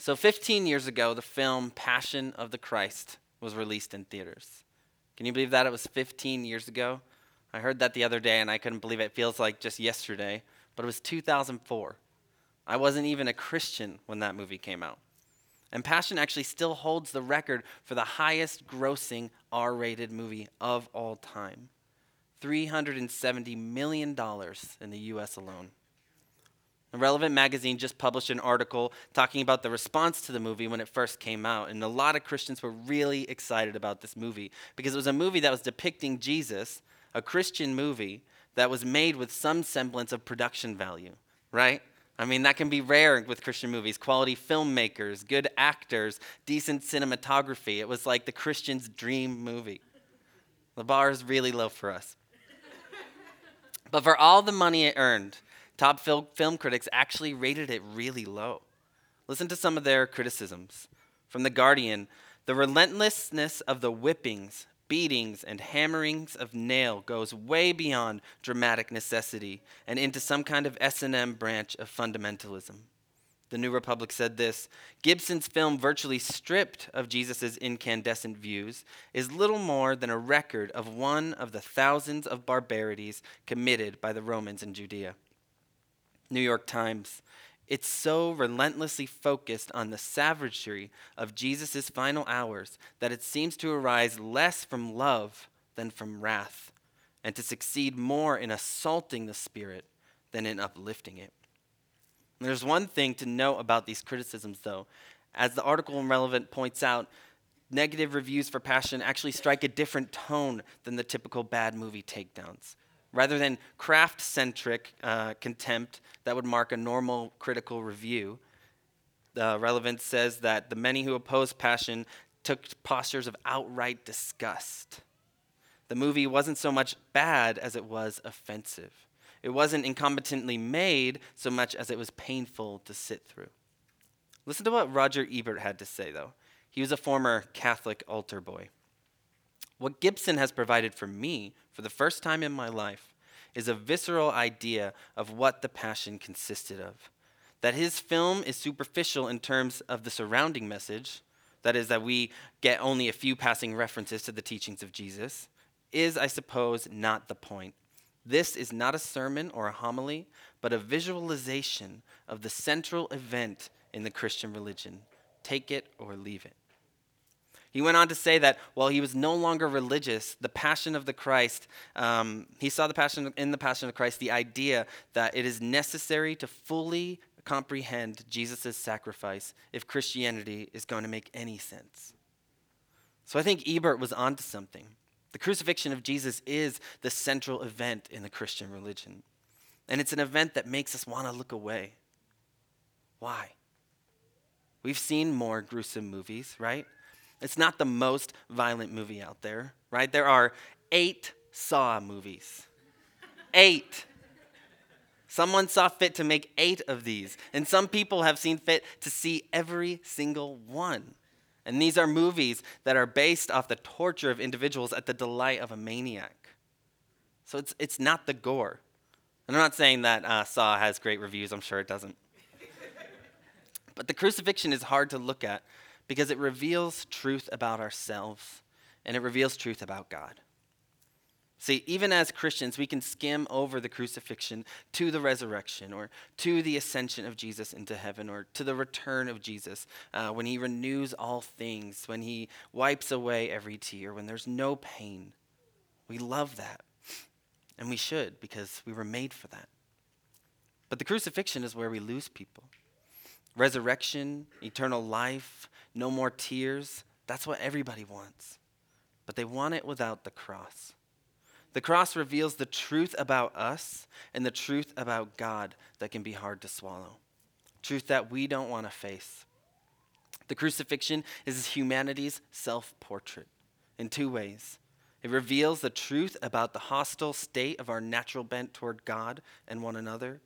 So, 15 years ago, the film Passion of the Christ was released in theaters. Can you believe that? It was 15 years ago. I heard that the other day and I couldn't believe it. It feels like just yesterday, but it was 2004. I wasn't even a Christian when that movie came out. And Passion actually still holds the record for the highest grossing R rated movie of all time $370 million in the US alone. The Relevant magazine just published an article talking about the response to the movie when it first came out. And a lot of Christians were really excited about this movie because it was a movie that was depicting Jesus, a Christian movie that was made with some semblance of production value, right? I mean, that can be rare with Christian movies. Quality filmmakers, good actors, decent cinematography. It was like the Christian's dream movie. The bar is really low for us. but for all the money it earned, Top fil- film critics actually rated it really low. Listen to some of their criticisms. From The Guardian, the relentlessness of the whippings, beatings, and hammerings of nail goes way beyond dramatic necessity and into some kind of S&M branch of fundamentalism. The New Republic said this Gibson's film, virtually stripped of Jesus' incandescent views, is little more than a record of one of the thousands of barbarities committed by the Romans in Judea. New York Times. It's so relentlessly focused on the savagery of Jesus' final hours that it seems to arise less from love than from wrath, and to succeed more in assaulting the Spirit than in uplifting it. There's one thing to note about these criticisms, though. As the article in Relevant points out, negative reviews for Passion actually strike a different tone than the typical bad movie takedowns. Rather than craft centric uh, contempt that would mark a normal critical review, the Relevant says that the many who opposed passion took postures of outright disgust. The movie wasn't so much bad as it was offensive. It wasn't incompetently made so much as it was painful to sit through. Listen to what Roger Ebert had to say, though. He was a former Catholic altar boy. What Gibson has provided for me for the first time in my life is a visceral idea of what the passion consisted of. That his film is superficial in terms of the surrounding message, that is, that we get only a few passing references to the teachings of Jesus, is, I suppose, not the point. This is not a sermon or a homily, but a visualization of the central event in the Christian religion. Take it or leave it. He went on to say that while he was no longer religious, the passion of the Christ, um, he saw the passion in the passion of Christ the idea that it is necessary to fully comprehend Jesus' sacrifice if Christianity is going to make any sense. So I think Ebert was onto something. The crucifixion of Jesus is the central event in the Christian religion. And it's an event that makes us want to look away. Why? We've seen more gruesome movies, right? It's not the most violent movie out there, right? There are eight Saw movies. Eight. Someone saw fit to make eight of these, and some people have seen fit to see every single one. And these are movies that are based off the torture of individuals at the delight of a maniac. So it's, it's not the gore. And I'm not saying that uh, Saw has great reviews, I'm sure it doesn't. but the crucifixion is hard to look at because it reveals truth about ourselves and it reveals truth about God. See, even as Christians, we can skim over the crucifixion to the resurrection or to the ascension of Jesus into heaven or to the return of Jesus uh, when he renews all things, when he wipes away every tear, when there's no pain. We love that. And we should because we were made for that. But the crucifixion is where we lose people. Resurrection, eternal life, no more tears. That's what everybody wants. But they want it without the cross. The cross reveals the truth about us and the truth about God that can be hard to swallow. Truth that we don't want to face. The crucifixion is humanity's self portrait in two ways. It reveals the truth about the hostile state of our natural bent toward God and one another.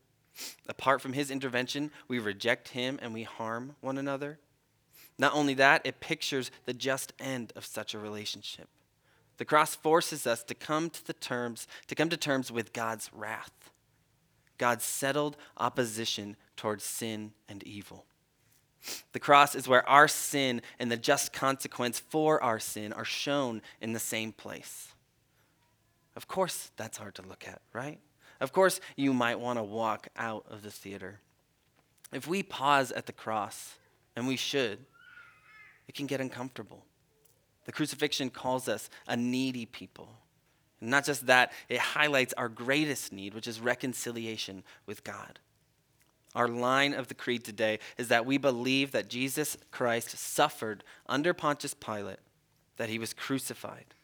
Apart from his intervention, we reject him and we harm one another. Not only that, it pictures the just end of such a relationship. The cross forces us to come to the terms to come to terms with God's wrath. God's settled opposition towards sin and evil. The cross is where our sin and the just consequence for our sin are shown in the same place. Of course, that's hard to look at, right? Of course, you might want to walk out of the theater. If we pause at the cross, and we should, it can get uncomfortable. The crucifixion calls us a needy people. And not just that, it highlights our greatest need, which is reconciliation with God. Our line of the creed today is that we believe that Jesus Christ suffered under Pontius Pilate, that he was crucified.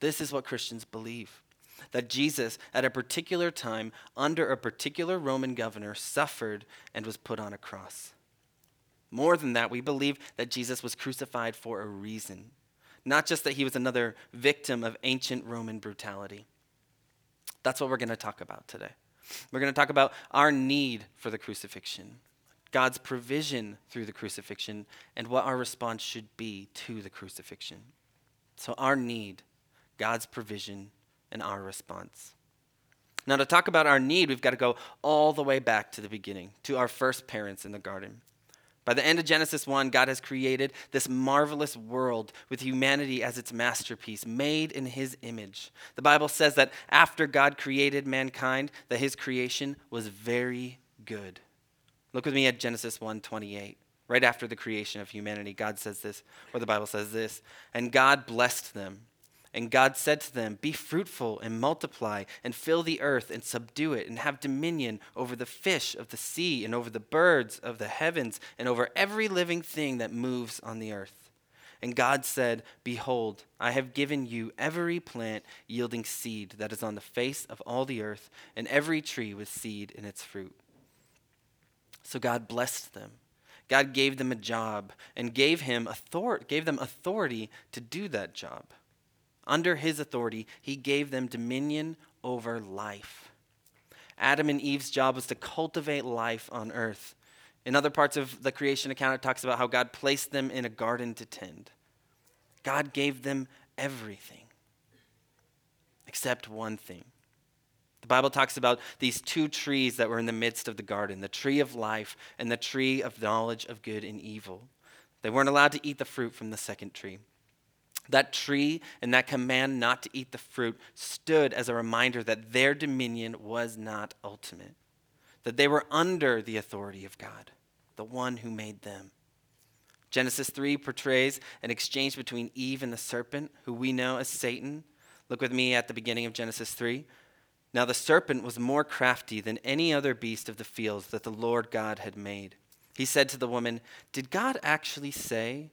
This is what Christians believe that Jesus, at a particular time, under a particular Roman governor, suffered and was put on a cross. More than that, we believe that Jesus was crucified for a reason, not just that he was another victim of ancient Roman brutality. That's what we're going to talk about today. We're going to talk about our need for the crucifixion, God's provision through the crucifixion, and what our response should be to the crucifixion. So, our need, God's provision, and our response. Now, to talk about our need, we've got to go all the way back to the beginning, to our first parents in the garden. By the end of Genesis 1, God has created this marvelous world with humanity as its masterpiece, made in his image. The Bible says that after God created mankind, that his creation was very good. Look with me at Genesis 1:28. Right after the creation of humanity, God says this, or the Bible says this, and God blessed them. And God said to them, Be fruitful and multiply, and fill the earth and subdue it, and have dominion over the fish of the sea, and over the birds of the heavens, and over every living thing that moves on the earth. And God said, Behold, I have given you every plant yielding seed that is on the face of all the earth, and every tree with seed in its fruit. So God blessed them. God gave them a job and gave him authority, gave them authority to do that job. Under his authority, he gave them dominion over life. Adam and Eve's job was to cultivate life on earth. In other parts of the creation account, it talks about how God placed them in a garden to tend. God gave them everything except one thing. The Bible talks about these two trees that were in the midst of the garden the tree of life and the tree of knowledge of good and evil. They weren't allowed to eat the fruit from the second tree. That tree and that command not to eat the fruit stood as a reminder that their dominion was not ultimate, that they were under the authority of God, the one who made them. Genesis 3 portrays an exchange between Eve and the serpent, who we know as Satan. Look with me at the beginning of Genesis 3. Now the serpent was more crafty than any other beast of the fields that the Lord God had made. He said to the woman, Did God actually say,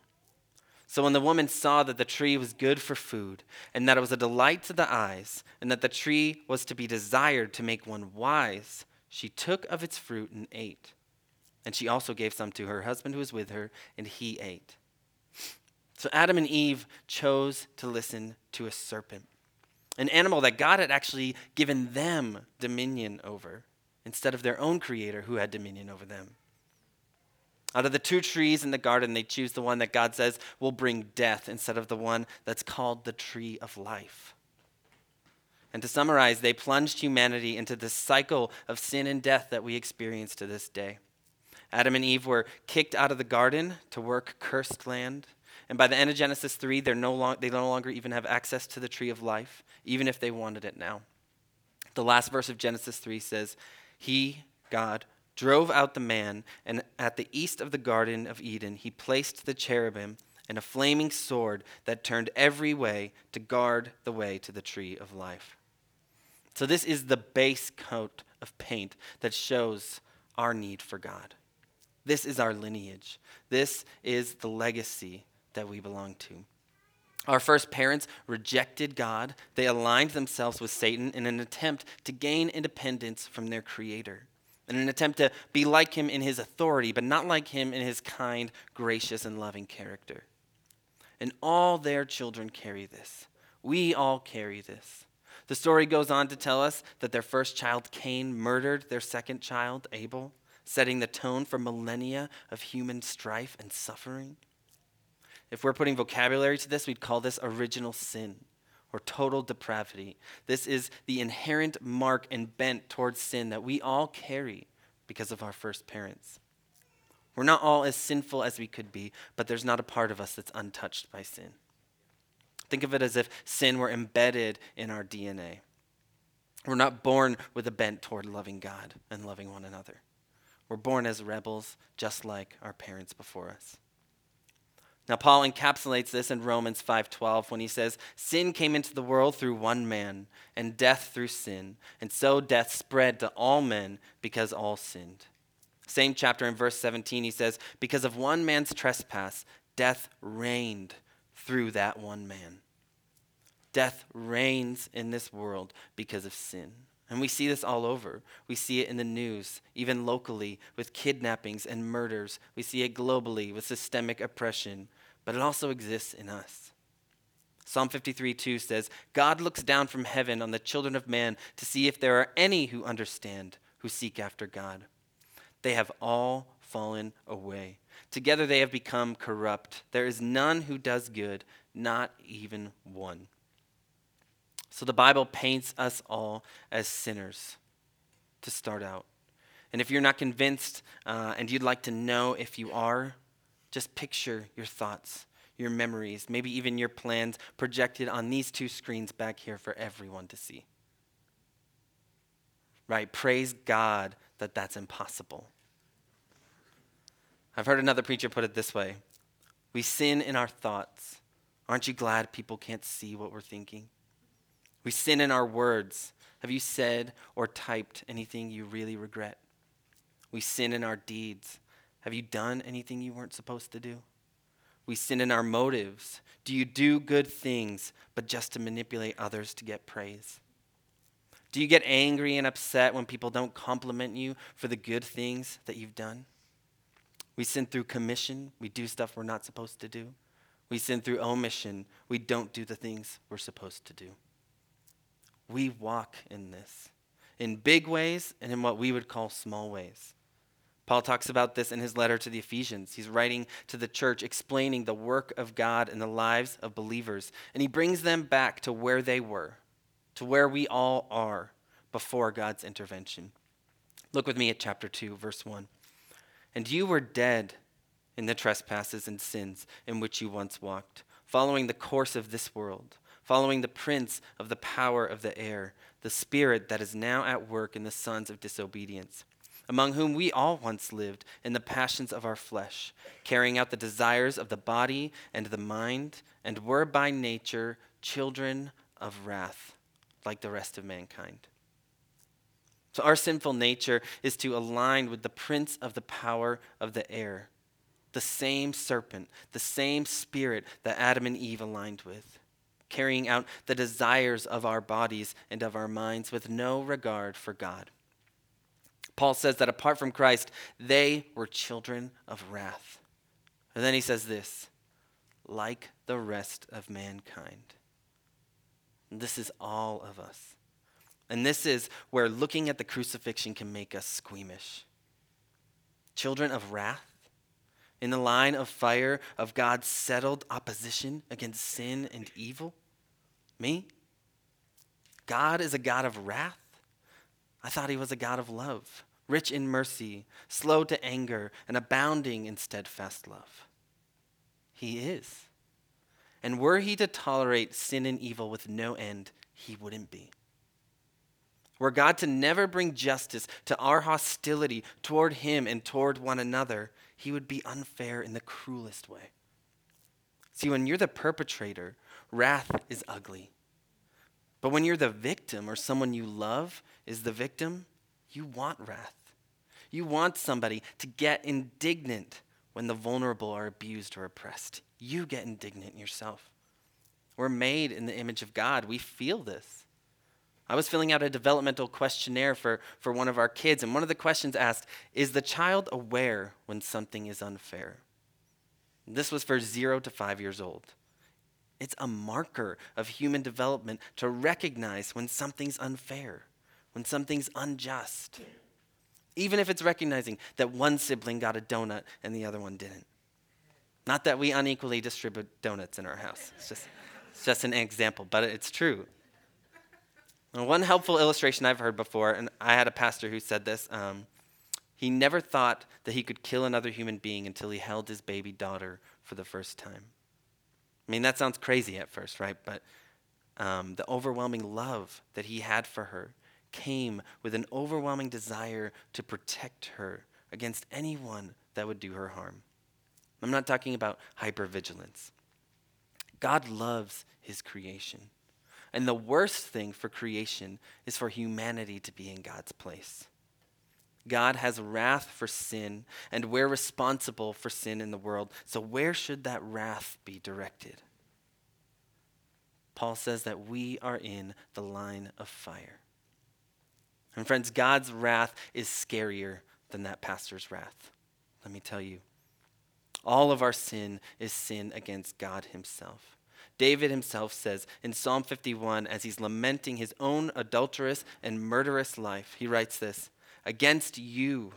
So when the woman saw that the tree was good for food, and that it was a delight to the eyes, and that the tree was to be desired to make one wise, she took of its fruit and ate. And she also gave some to her husband who was with her, and he ate. So Adam and Eve chose to listen to a serpent, an animal that God had actually given them dominion over, instead of their own creator who had dominion over them. Out of the two trees in the garden, they choose the one that God says will bring death instead of the one that's called the tree of life. And to summarize, they plunged humanity into this cycle of sin and death that we experience to this day. Adam and Eve were kicked out of the garden to work cursed land. And by the end of Genesis 3, they're no long, they no longer even have access to the tree of life, even if they wanted it now. The last verse of Genesis 3 says, He, God, drove out the man, and at the east of the Garden of Eden, he placed the cherubim and a flaming sword that turned every way to guard the way to the tree of life. So, this is the base coat of paint that shows our need for God. This is our lineage. This is the legacy that we belong to. Our first parents rejected God. They aligned themselves with Satan in an attempt to gain independence from their Creator in an attempt to be like him in his authority, but not like him in his kind, gracious, and loving character. and all their children carry this. We all carry this. The story goes on to tell us that their first child, Cain, murdered their second child, Abel, setting the tone for millennia of human strife and suffering. If we're putting vocabulary to this, we'd call this original sin or total depravity. This is the inherent mark and bent towards sin that we all carry because of our first parents. We're not all as sinful as we could be, but there's not a part of us that's untouched by sin. Think of it as if sin were embedded in our DNA. We're not born with a bent toward loving God and loving one another. We're born as rebels, just like our parents before us. Now Paul encapsulates this in Romans 5:12 when he says, "Sin came into the world through one man, and death through sin, and so death spread to all men because all sinned." Same chapter in verse 17 he says, "Because of one man's trespass, death reigned through that one man." Death reigns in this world because of sin. And we see this all over. We see it in the news, even locally, with kidnappings and murders. We see it globally with systemic oppression but it also exists in us. Psalm 53 2 says, God looks down from heaven on the children of man to see if there are any who understand, who seek after God. They have all fallen away. Together they have become corrupt. There is none who does good, not even one. So the Bible paints us all as sinners to start out. And if you're not convinced uh, and you'd like to know if you are, just picture your thoughts, your memories, maybe even your plans projected on these two screens back here for everyone to see. Right? Praise God that that's impossible. I've heard another preacher put it this way We sin in our thoughts. Aren't you glad people can't see what we're thinking? We sin in our words. Have you said or typed anything you really regret? We sin in our deeds. Have you done anything you weren't supposed to do? We sin in our motives. Do you do good things, but just to manipulate others to get praise? Do you get angry and upset when people don't compliment you for the good things that you've done? We sin through commission. We do stuff we're not supposed to do. We sin through omission. We don't do the things we're supposed to do. We walk in this in big ways and in what we would call small ways. Paul talks about this in his letter to the Ephesians. He's writing to the church, explaining the work of God in the lives of believers. And he brings them back to where they were, to where we all are before God's intervention. Look with me at chapter 2, verse 1. And you were dead in the trespasses and sins in which you once walked, following the course of this world, following the prince of the power of the air, the spirit that is now at work in the sons of disobedience among whom we all once lived in the passions of our flesh, carrying out the desires of the body and the mind, and were by nature children of wrath, like the rest of mankind. So, our sinful nature is to align with the prince of the power of the air, the same serpent, the same spirit that Adam and Eve aligned with, carrying out the desires of our bodies and of our minds with no regard for God. Paul says that apart from Christ, they were children of wrath. And then he says this like the rest of mankind. This is all of us. And this is where looking at the crucifixion can make us squeamish. Children of wrath, in the line of fire of God's settled opposition against sin and evil? Me? God is a God of wrath? I thought he was a God of love, rich in mercy, slow to anger, and abounding in steadfast love. He is. And were he to tolerate sin and evil with no end, he wouldn't be. Were God to never bring justice to our hostility toward him and toward one another, he would be unfair in the cruelest way. See, when you're the perpetrator, wrath is ugly. But when you're the victim or someone you love is the victim, you want wrath. You want somebody to get indignant when the vulnerable are abused or oppressed. You get indignant yourself. We're made in the image of God. We feel this. I was filling out a developmental questionnaire for, for one of our kids, and one of the questions asked Is the child aware when something is unfair? This was for zero to five years old. It's a marker of human development to recognize when something's unfair, when something's unjust. Even if it's recognizing that one sibling got a donut and the other one didn't. Not that we unequally distribute donuts in our house. It's just, it's just an example, but it's true. One helpful illustration I've heard before, and I had a pastor who said this. Um, he never thought that he could kill another human being until he held his baby daughter for the first time. I mean, that sounds crazy at first, right? But um, the overwhelming love that he had for her came with an overwhelming desire to protect her against anyone that would do her harm. I'm not talking about hypervigilance. God loves his creation. And the worst thing for creation is for humanity to be in God's place. God has wrath for sin, and we're responsible for sin in the world. So, where should that wrath be directed? Paul says that we are in the line of fire. And, friends, God's wrath is scarier than that pastor's wrath. Let me tell you. All of our sin is sin against God Himself. David himself says in Psalm 51, as he's lamenting his own adulterous and murderous life, he writes this Against you,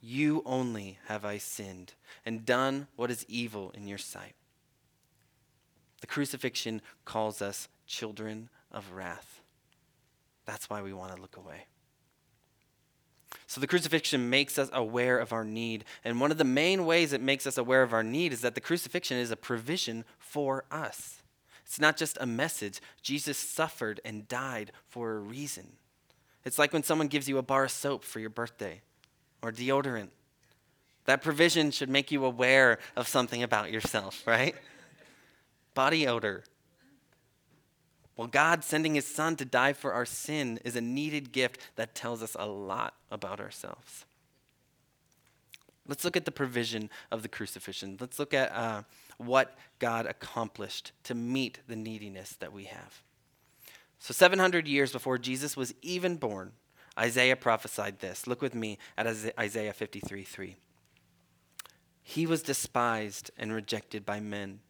you only have I sinned and done what is evil in your sight. The crucifixion calls us children of wrath. That's why we want to look away. So the crucifixion makes us aware of our need. And one of the main ways it makes us aware of our need is that the crucifixion is a provision for us. It's not just a message. Jesus suffered and died for a reason. It's like when someone gives you a bar of soap for your birthday or deodorant. That provision should make you aware of something about yourself, right? Body odor. Well, God sending his son to die for our sin is a needed gift that tells us a lot about ourselves. Let's look at the provision of the crucifixion. Let's look at uh, what God accomplished to meet the neediness that we have. So, 700 years before Jesus was even born, Isaiah prophesied this. Look with me at Isaiah 53 3. He was despised and rejected by men,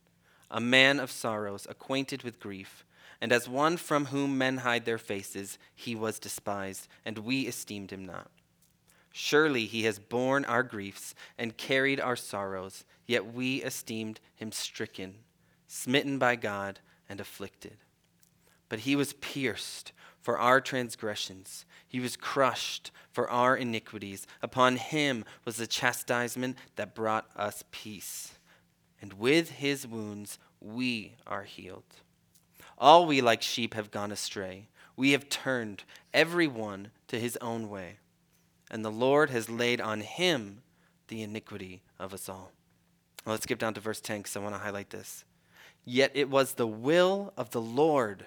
a man of sorrows, acquainted with grief and as one from whom men hide their faces, he was despised, and we esteemed him not. Surely he has borne our griefs and carried our sorrows, yet we esteemed him stricken, smitten by God, and afflicted. But he was pierced for our transgressions, he was crushed for our iniquities. Upon him was the chastisement that brought us peace. And with his wounds we are healed. All we like sheep have gone astray. We have turned every one to his own way. And the Lord has laid on him the iniquity of us all. Let's skip down to verse 10 because I want to highlight this. Yet it was the will of the Lord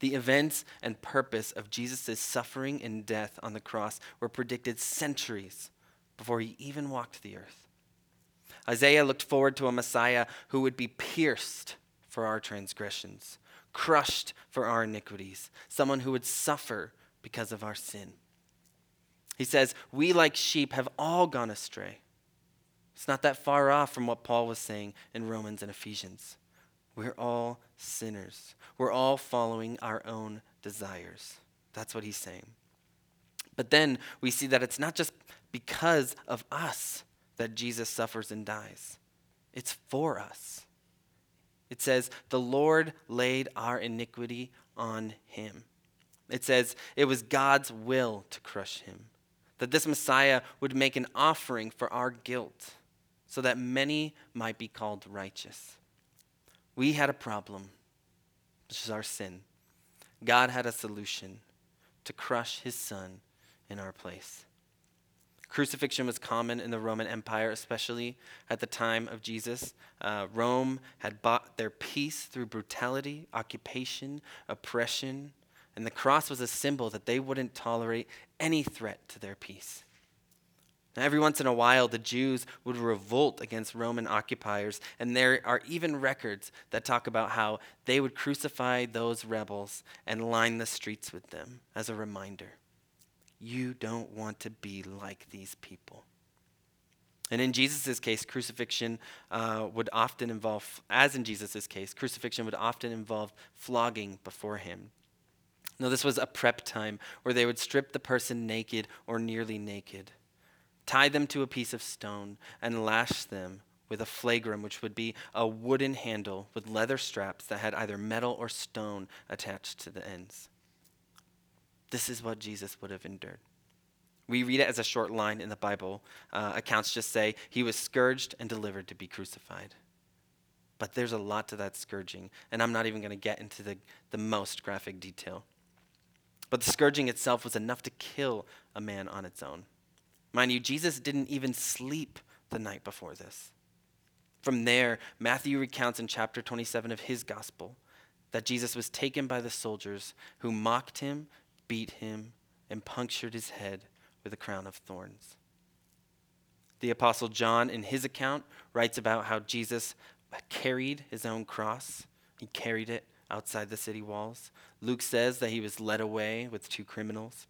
The events and purpose of Jesus' suffering and death on the cross were predicted centuries before he even walked the earth. Isaiah looked forward to a Messiah who would be pierced for our transgressions, crushed for our iniquities, someone who would suffer because of our sin. He says, We like sheep have all gone astray. It's not that far off from what Paul was saying in Romans and Ephesians. We're all sinners. We're all following our own desires. That's what he's saying. But then we see that it's not just because of us that Jesus suffers and dies, it's for us. It says, The Lord laid our iniquity on him. It says, It was God's will to crush him, that this Messiah would make an offering for our guilt, so that many might be called righteous. We had a problem, which is our sin. God had a solution to crush his son in our place. Crucifixion was common in the Roman Empire, especially at the time of Jesus. Uh, Rome had bought their peace through brutality, occupation, oppression, and the cross was a symbol that they wouldn't tolerate any threat to their peace. Now, every once in a while, the Jews would revolt against Roman occupiers, and there are even records that talk about how they would crucify those rebels and line the streets with them as a reminder. You don't want to be like these people. And in Jesus' case, crucifixion uh, would often involve, as in Jesus' case, crucifixion would often involve flogging before him. Now, this was a prep time where they would strip the person naked or nearly naked, tie them to a piece of stone, and lash them with a flagrum, which would be a wooden handle with leather straps that had either metal or stone attached to the ends. This is what Jesus would have endured. We read it as a short line in the Bible. Uh, accounts just say, He was scourged and delivered to be crucified. But there's a lot to that scourging, and I'm not even going to get into the, the most graphic detail. But the scourging itself was enough to kill a man on its own. Mind you, Jesus didn't even sleep the night before this. From there, Matthew recounts in chapter 27 of his gospel that Jesus was taken by the soldiers who mocked him, beat him, and punctured his head with a crown of thorns. The Apostle John, in his account, writes about how Jesus carried his own cross. He carried it outside the city walls. Luke says that he was led away with two criminals.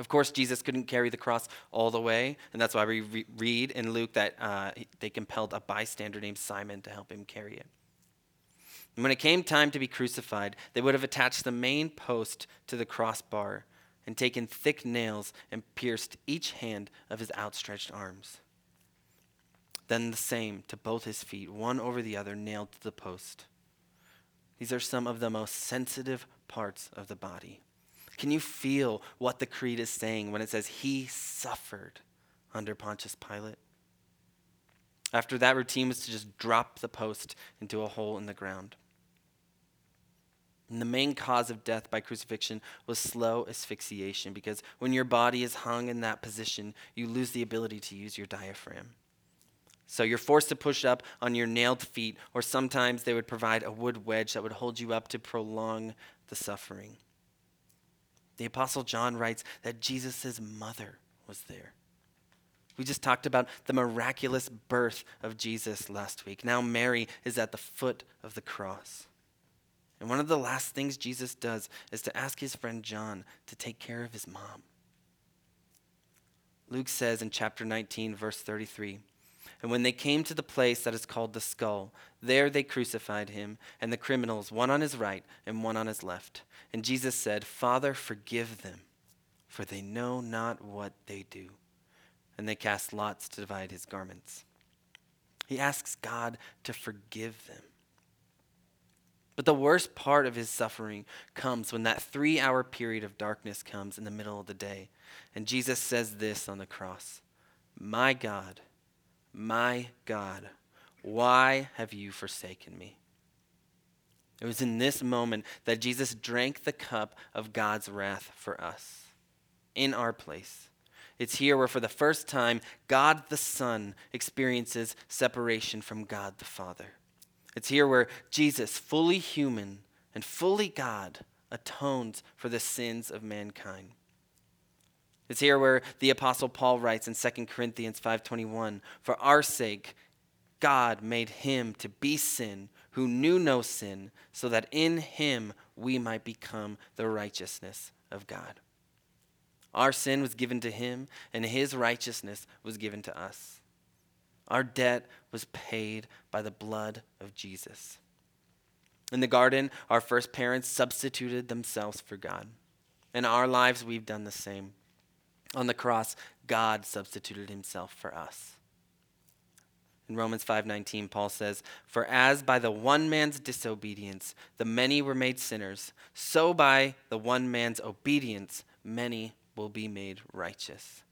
Of course, Jesus couldn't carry the cross all the way, and that's why we re- read in Luke that uh, they compelled a bystander named Simon to help him carry it. And when it came time to be crucified, they would have attached the main post to the crossbar and taken thick nails and pierced each hand of his outstretched arms. Then the same to both his feet, one over the other, nailed to the post. These are some of the most sensitive parts of the body. Can you feel what the creed is saying when it says he suffered under Pontius Pilate? After that routine was to just drop the post into a hole in the ground. And the main cause of death by crucifixion was slow asphyxiation because when your body is hung in that position, you lose the ability to use your diaphragm. So you're forced to push up on your nailed feet, or sometimes they would provide a wood wedge that would hold you up to prolong the suffering. The Apostle John writes that Jesus' mother was there. We just talked about the miraculous birth of Jesus last week. Now Mary is at the foot of the cross. And one of the last things Jesus does is to ask his friend John to take care of his mom. Luke says in chapter 19, verse 33 And when they came to the place that is called the skull, there they crucified him, and the criminals, one on his right and one on his left. And Jesus said, Father, forgive them, for they know not what they do. And they cast lots to divide his garments. He asks God to forgive them. But the worst part of his suffering comes when that three hour period of darkness comes in the middle of the day. And Jesus says this on the cross My God, my God, why have you forsaken me? It was in this moment that Jesus drank the cup of God's wrath for us, in our place. It's here where, for the first time, God the Son experiences separation from God the Father. It's here where Jesus, fully human and fully God, atones for the sins of mankind. It's here where the apostle Paul writes in 2 Corinthians 5:21, "For our sake God made him to be sin who knew no sin, so that in him we might become the righteousness of God." Our sin was given to him, and his righteousness was given to us. Our debt was paid by the blood of Jesus. In the garden, our first parents substituted themselves for God. In our lives, we've done the same. On the cross, God substituted himself for us. In Romans 5:19 Paul says, "For as by the one man's disobedience the many were made sinners, so by the one man's obedience many will be made righteous."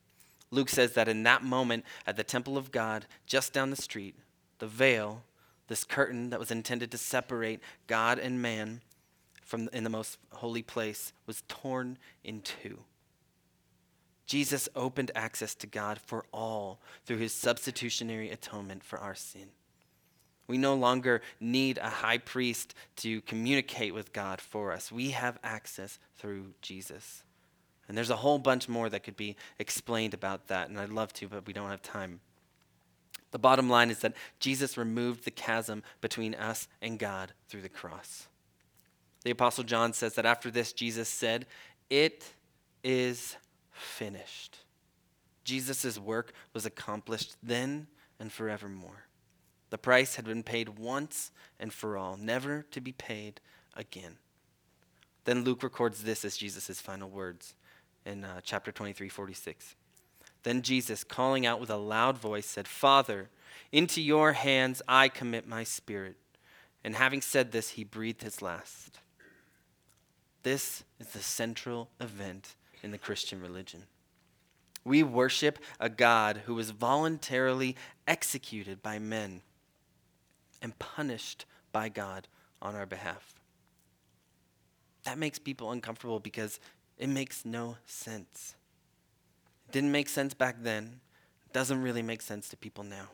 Luke says that in that moment at the temple of God, just down the street, the veil, this curtain that was intended to separate God and man from in the most holy place, was torn in two. Jesus opened access to God for all through his substitutionary atonement for our sin. We no longer need a high priest to communicate with God for us. We have access through Jesus. And there's a whole bunch more that could be explained about that, and I'd love to, but we don't have time. The bottom line is that Jesus removed the chasm between us and God through the cross. The Apostle John says that after this, Jesus said, It is finished. Jesus' work was accomplished then and forevermore. The price had been paid once and for all, never to be paid again. Then Luke records this as Jesus' final words in uh, chapter 23, 46. Then Jesus, calling out with a loud voice, said, Father, into your hands I commit my spirit. And having said this, he breathed his last. This is the central event in the Christian religion. We worship a God who was voluntarily executed by men and punished by God on our behalf. That makes people uncomfortable because it makes no sense. It didn't make sense back then. It doesn't really make sense to people now.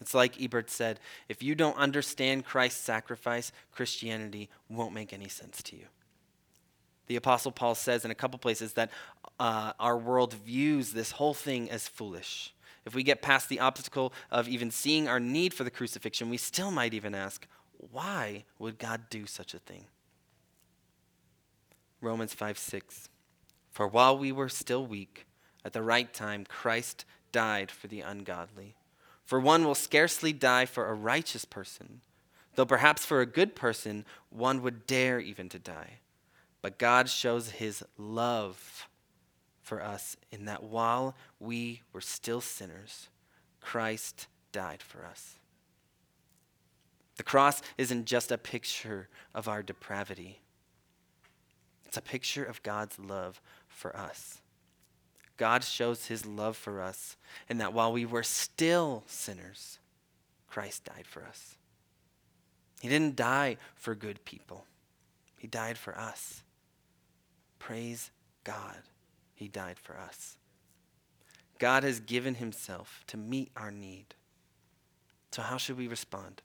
It's like Ebert said if you don't understand Christ's sacrifice, Christianity won't make any sense to you. The Apostle Paul says in a couple places that uh, our world views this whole thing as foolish. If we get past the obstacle of even seeing our need for the crucifixion, we still might even ask, why would God do such a thing? Romans 5 6. For while we were still weak, at the right time, Christ died for the ungodly. For one will scarcely die for a righteous person, though perhaps for a good person one would dare even to die. But God shows his love for us in that while we were still sinners, Christ died for us. The cross isn't just a picture of our depravity, it's a picture of God's love for us. God shows his love for us in that while we were still sinners, Christ died for us. He didn't die for good people, He died for us. Praise God, He died for us. God has given Himself to meet our need. So, how should we respond?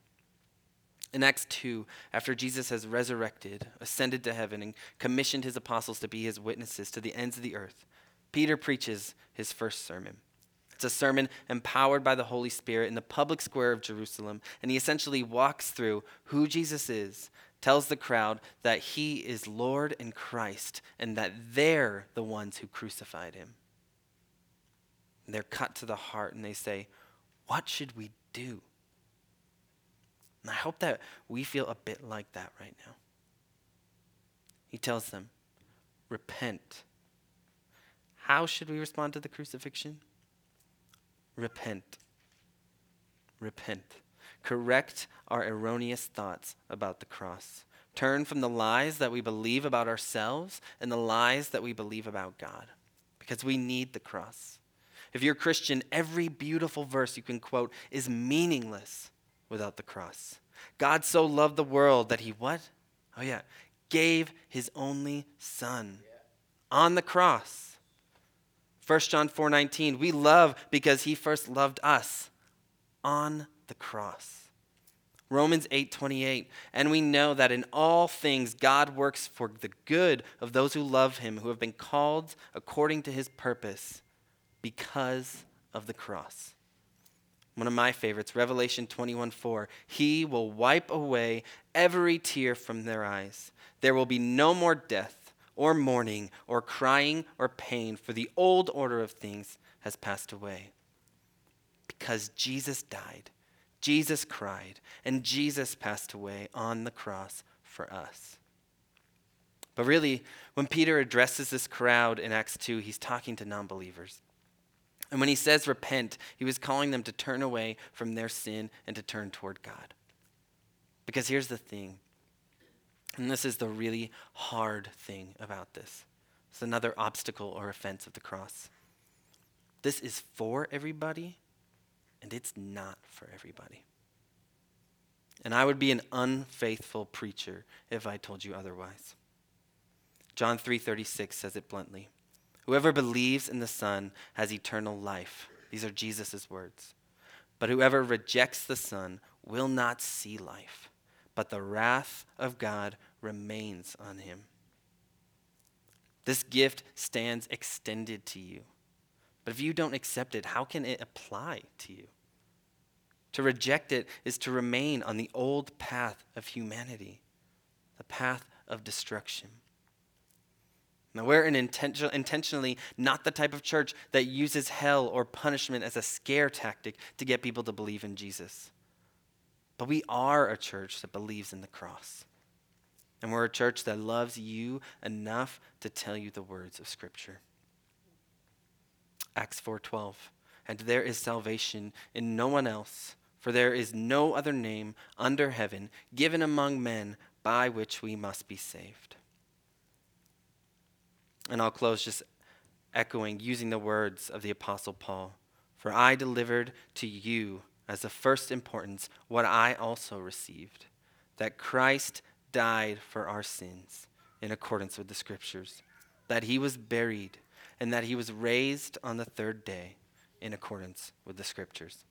In Acts 2, after Jesus has resurrected, ascended to heaven, and commissioned his apostles to be his witnesses to the ends of the earth, Peter preaches his first sermon. It's a sermon empowered by the Holy Spirit in the public square of Jerusalem, and he essentially walks through who Jesus is tells the crowd that he is Lord and Christ and that they're the ones who crucified him. And they're cut to the heart and they say, What should we do? And I hope that we feel a bit like that right now. He tells them, Repent. How should we respond to the crucifixion? Repent. Repent. Correct our erroneous thoughts about the cross. Turn from the lies that we believe about ourselves and the lies that we believe about God because we need the cross. If you're a Christian, every beautiful verse you can quote is meaningless without the cross. God so loved the world that he what? Oh yeah, gave his only son on the cross. 1 John 4:19, we love because he first loved us on the cross. Romans 8:28 and we know that in all things God works for the good of those who love him who have been called according to his purpose because of the cross. One of my favorites, Revelation 21:4. He will wipe away every tear from their eyes. There will be no more death or mourning or crying or pain for the old order of things has passed away. Because Jesus died Jesus cried, and Jesus passed away on the cross for us. But really, when Peter addresses this crowd in Acts 2, he's talking to non believers. And when he says repent, he was calling them to turn away from their sin and to turn toward God. Because here's the thing, and this is the really hard thing about this it's another obstacle or offense of the cross. This is for everybody, and it's not for everybody. And I would be an unfaithful preacher if I told you otherwise. John 3:36 says it bluntly. Whoever believes in the Son has eternal life. These are Jesus' words. But whoever rejects the Son will not see life, but the wrath of God remains on him. This gift stands extended to you. But if you don't accept it, how can it apply to you? To reject it is to remain on the old path of humanity, the path of destruction. Now, we're an intention, intentionally not the type of church that uses hell or punishment as a scare tactic to get people to believe in Jesus. But we are a church that believes in the cross. And we're a church that loves you enough to tell you the words of Scripture. Acts 4:12. And there is salvation in no one else, for there is no other name under heaven given among men by which we must be saved. And I'll close just echoing, using the words of the Apostle Paul For I delivered to you as of first importance what I also received that Christ died for our sins in accordance with the Scriptures, that he was buried, and that he was raised on the third day in accordance with the Scriptures.